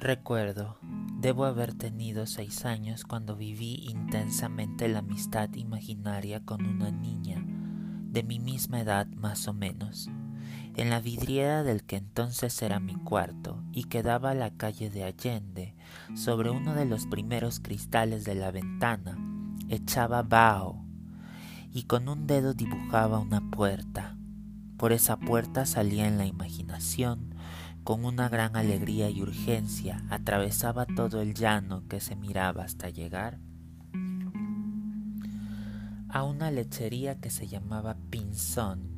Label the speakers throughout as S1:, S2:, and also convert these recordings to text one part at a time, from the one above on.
S1: Recuerdo, debo haber tenido seis años cuando viví intensamente la amistad imaginaria con una niña de mi misma edad más o menos, en la vidriera del que entonces era mi cuarto y que daba a la calle de Allende, sobre uno de los primeros cristales de la ventana, echaba bao y con un dedo dibujaba una puerta. Por esa puerta salía en la imaginación, con una gran alegría y urgencia, atravesaba todo el llano que se miraba hasta llegar a una lechería que se llamaba Pinzón,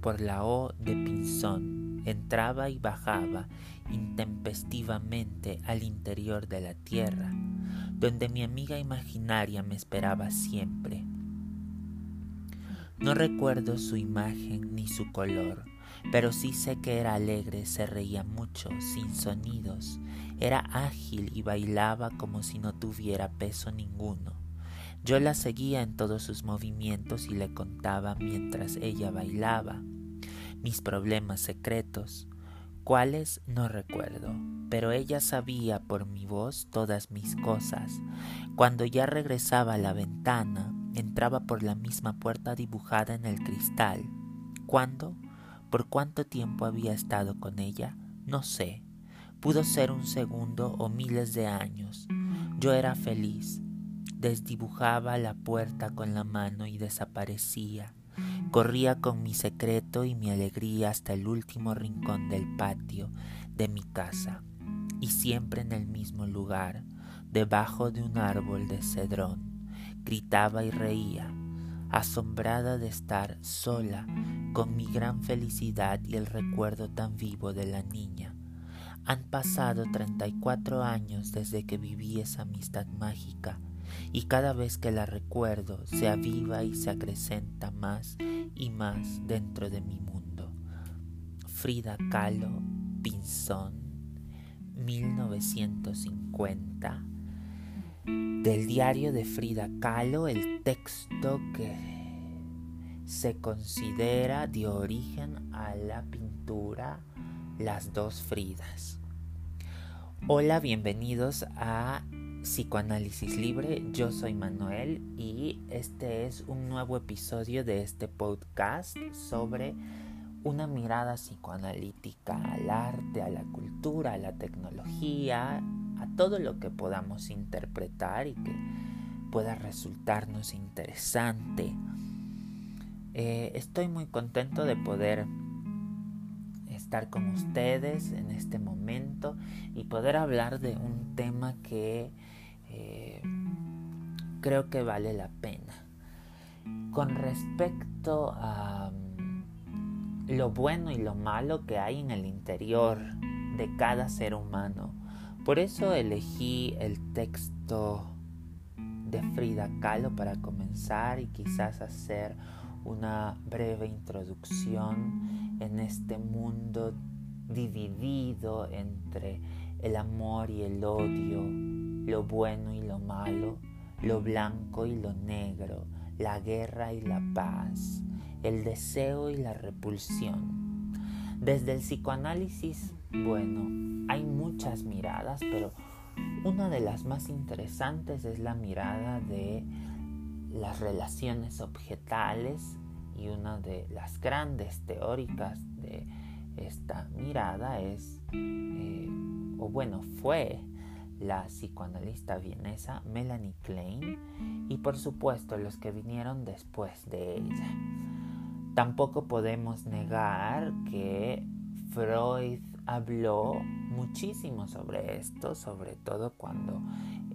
S1: por la O de Pinzón, entraba y bajaba intempestivamente al interior de la tierra, donde mi amiga imaginaria me esperaba siempre. No recuerdo su imagen ni su color, pero sí sé que era alegre, se reía mucho, sin sonidos, era ágil y bailaba como si no tuviera peso ninguno. Yo la seguía en todos sus movimientos y le contaba mientras ella bailaba mis problemas secretos, cuáles no recuerdo, pero ella sabía por mi voz todas mis cosas. Cuando ya regresaba a la ventana, entraba por la misma puerta dibujada en el cristal. ¿Cuándo? ¿Por cuánto tiempo había estado con ella? No sé. Pudo ser un segundo o miles de años. Yo era feliz. Desdibujaba la puerta con la mano y desaparecía. Corría con mi secreto y mi alegría hasta el último rincón del patio de mi casa, y siempre en el mismo lugar, debajo de un árbol de cedrón, gritaba y reía, asombrada de estar sola con mi gran felicidad y el recuerdo tan vivo de la niña. Han pasado treinta y cuatro años desde que viví esa amistad mágica y cada vez que la recuerdo se aviva y se acrecenta más y más dentro de mi mundo. Frida Kahlo, Pinzón, 1950. Del diario de Frida Kahlo, el texto que se considera de origen a la pintura Las dos Fridas. Hola, bienvenidos a Psicoanálisis Libre, yo soy Manuel y este es un nuevo episodio de este podcast sobre una mirada psicoanalítica al arte, a la cultura, a la tecnología, a todo lo que podamos interpretar y que pueda resultarnos interesante. Eh, estoy muy contento de poder estar con ustedes en este momento y poder hablar de un tema que eh, creo que vale la pena. Con respecto a mm, lo bueno y lo malo que hay en el interior de cada ser humano, por eso elegí el texto de Frida Kahlo para comenzar y quizás hacer una breve introducción en este mundo dividido entre el amor y el odio, lo bueno y lo malo, lo blanco y lo negro, la guerra y la paz, el deseo y la repulsión. Desde el psicoanálisis, bueno, hay muchas miradas, pero una de las más interesantes es la mirada de las relaciones objetales y una de las grandes teóricas de esta mirada es, eh, o bueno, fue la psicoanalista vienesa Melanie Klein y por supuesto los que vinieron después de ella. Tampoco podemos negar que Freud habló muchísimo sobre esto, sobre todo cuando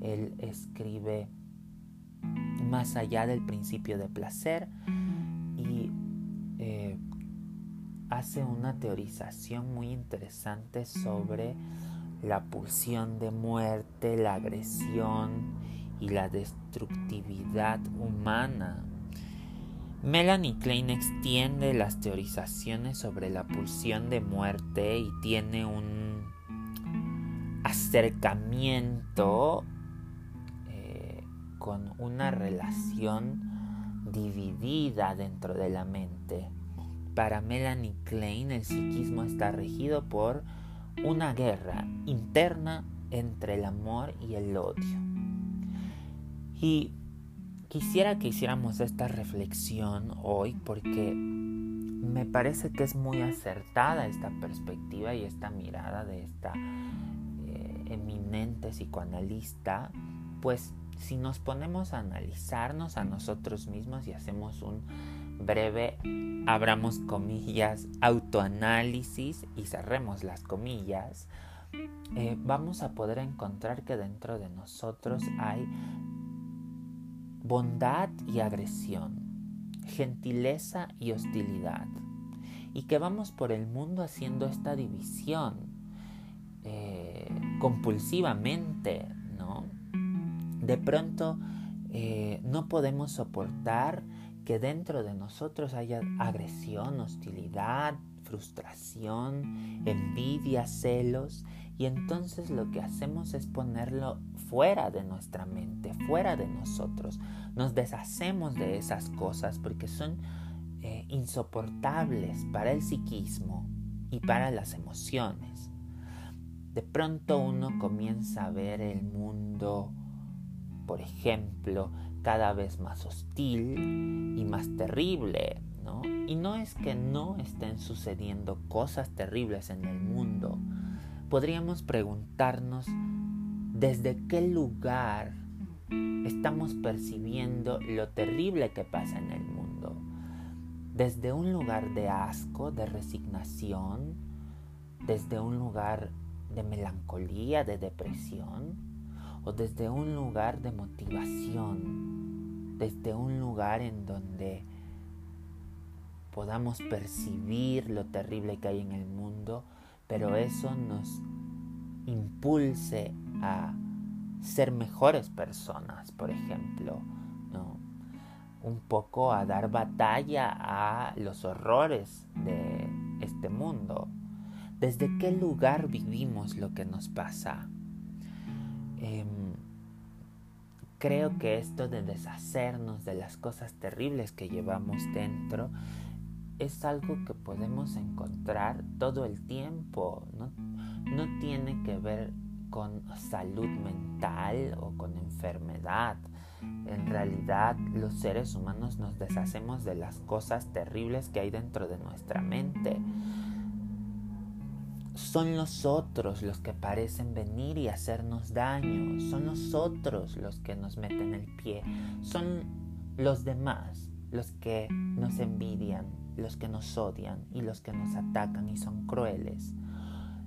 S1: él escribe más allá del principio de placer y eh, hace una teorización muy interesante sobre la pulsión de muerte, la agresión y la destructividad humana. Melanie Klein extiende las teorizaciones sobre la pulsión de muerte y tiene un acercamiento eh, con una relación dividida dentro de la mente. Para Melanie Klein el psiquismo está regido por una guerra interna entre el amor y el odio. Y quisiera que hiciéramos esta reflexión hoy porque me parece que es muy acertada esta perspectiva y esta mirada de esta eh, eminente psicoanalista, pues si nos ponemos a analizarnos a nosotros mismos y hacemos un breve, abramos comillas, autoanálisis y cerremos las comillas, eh, vamos a poder encontrar que dentro de nosotros hay bondad y agresión, gentileza y hostilidad, y que vamos por el mundo haciendo esta división eh, compulsivamente, ¿no? De pronto eh, no podemos soportar que dentro de nosotros haya agresión, hostilidad, frustración, envidia, celos, y entonces lo que hacemos es ponerlo fuera de nuestra mente, fuera de nosotros. Nos deshacemos de esas cosas porque son eh, insoportables para el psiquismo y para las emociones. De pronto uno comienza a ver el mundo, por ejemplo, cada vez más hostil y más terrible, ¿no? Y no es que no estén sucediendo cosas terribles en el mundo, podríamos preguntarnos desde qué lugar estamos percibiendo lo terrible que pasa en el mundo. Desde un lugar de asco, de resignación, desde un lugar de melancolía, de depresión, o desde un lugar de motivación, desde un lugar en donde podamos percibir lo terrible que hay en el mundo pero eso nos impulse a ser mejores personas, por ejemplo, ¿no? un poco a dar batalla a los horrores de este mundo. ¿Desde qué lugar vivimos lo que nos pasa? Em, creo que esto de deshacernos de las cosas terribles que llevamos dentro es algo que podemos encontrar todo el tiempo, no, tiene que ver con salud mental o con enfermedad. En realidad los seres humanos nos deshacemos de las cosas terribles que hay dentro de nuestra mente. Son los otros los que parecen venir y hacernos daño. Son los otros los que nos meten el pie. Son los demás los que nos envidian, los que nos odian y los que nos atacan y son crueles.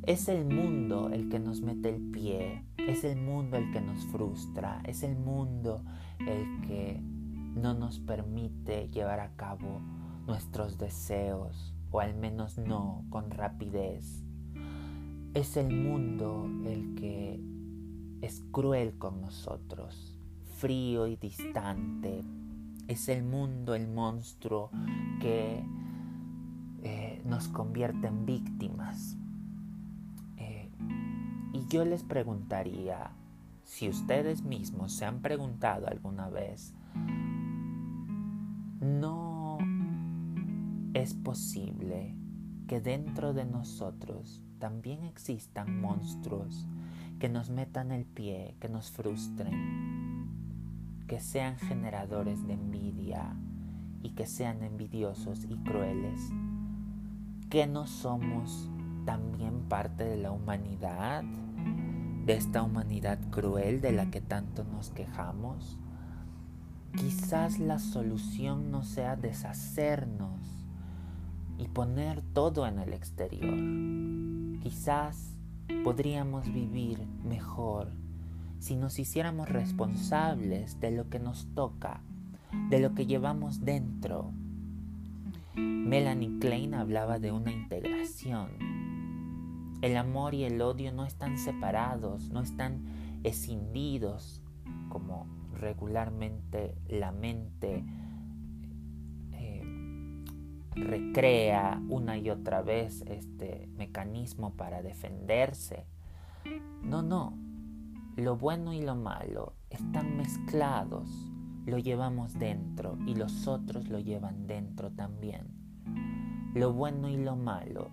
S1: Es el mundo el que nos mete el pie, es el mundo el que nos frustra, es el mundo el que no nos permite llevar a cabo nuestros deseos, o al menos no con rapidez. Es el mundo el que es cruel con nosotros, frío y distante. Es el mundo el monstruo que eh, nos convierte en víctimas. Eh, y yo les preguntaría, si ustedes mismos se han preguntado alguna vez, ¿no es posible que dentro de nosotros también existan monstruos que nos metan el pie, que nos frustren, que sean generadores de envidia y que sean envidiosos y crueles? que no somos también parte de la humanidad, de esta humanidad cruel de la que tanto nos quejamos. Quizás la solución no sea deshacernos y poner todo en el exterior. Quizás podríamos vivir mejor si nos hiciéramos responsables de lo que nos toca, de lo que llevamos dentro, Melanie Klein hablaba de una integración. El amor y el odio no están separados, no están escindidos como regularmente la mente eh, recrea una y otra vez este mecanismo para defenderse. No, no. Lo bueno y lo malo están mezclados lo llevamos dentro y los otros lo llevan dentro también. Lo bueno y lo malo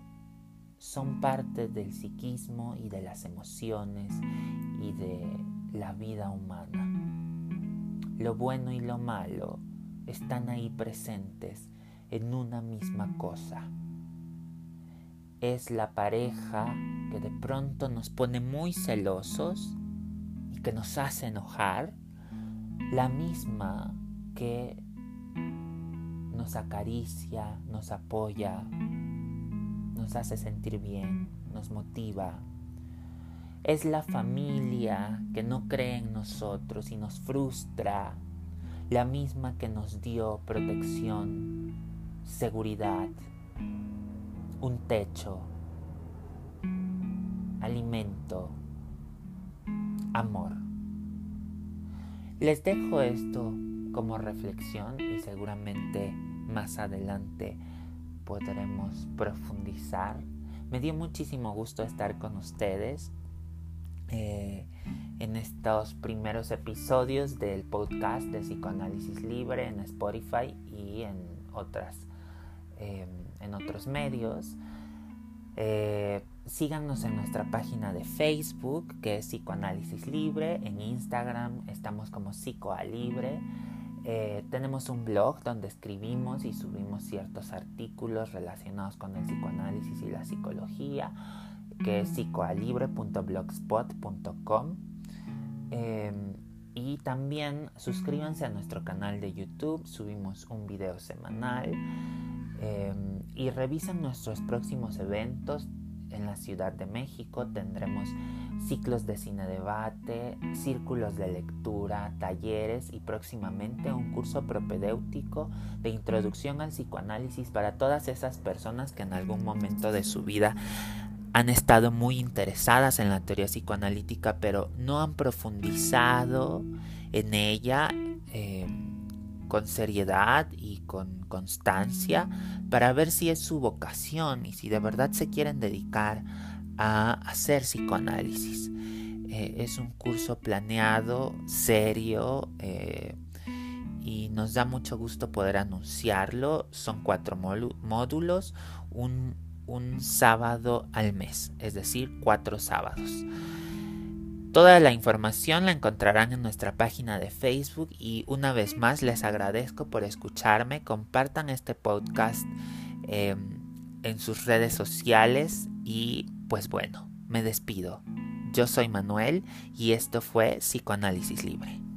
S1: son parte del psiquismo y de las emociones y de la vida humana. Lo bueno y lo malo están ahí presentes en una misma cosa. Es la pareja que de pronto nos pone muy celosos que nos hace enojar, la misma que nos acaricia, nos apoya, nos hace sentir bien, nos motiva. Es la familia que no cree en nosotros y nos frustra, la misma que nos dio protección, seguridad, un techo, alimento, amor. Les dejo esto como reflexión y seguramente más adelante podremos profundizar. Me dio muchísimo gusto estar con ustedes eh, en estos primeros episodios del podcast de Psicoanálisis Libre en Spotify y en otras em, en otros medios. Eh, síganos en nuestra página de Facebook que es Psicoanálisis Libre. En Instagram estamos como Psicoalibre. Eh, tenemos un blog donde escribimos y subimos ciertos artículos relacionados con el psicoanálisis y la psicología, que es psicoalibre.blogspot.com. Em, y también suscríbanse a nuestro canal de YouTube, subimos un video semanal. Em, y revisen nuestros próximos eventos en la Ciudad de México. Tendremos ciclos de cine debate, círculos de lectura, talleres y próximamente un curso propedéutico de introducción al psicoanálisis para todas esas personas que en algún momento de su vida han estado muy interesadas en la teoría psicoanalítica pero no han profundizado en ella eh, con seriedad y con constancia para ver si es su vocación y si de verdad se quieren dedicar a hacer psicoanálisis. Eh, es un curso planeado, serio eh, y nos da mucho gusto poder anunciarlo. Son cuatro módulos, un, un sábado al mes, es decir, cuatro sábados. Toda la información la encontrarán en nuestra página de Facebook y una vez más les agradezco por escucharme. Compartan este podcast em, en sus redes sociales y pues bueno, me despido. Yo soy Manuel y esto fue Psicoanálisis Libre.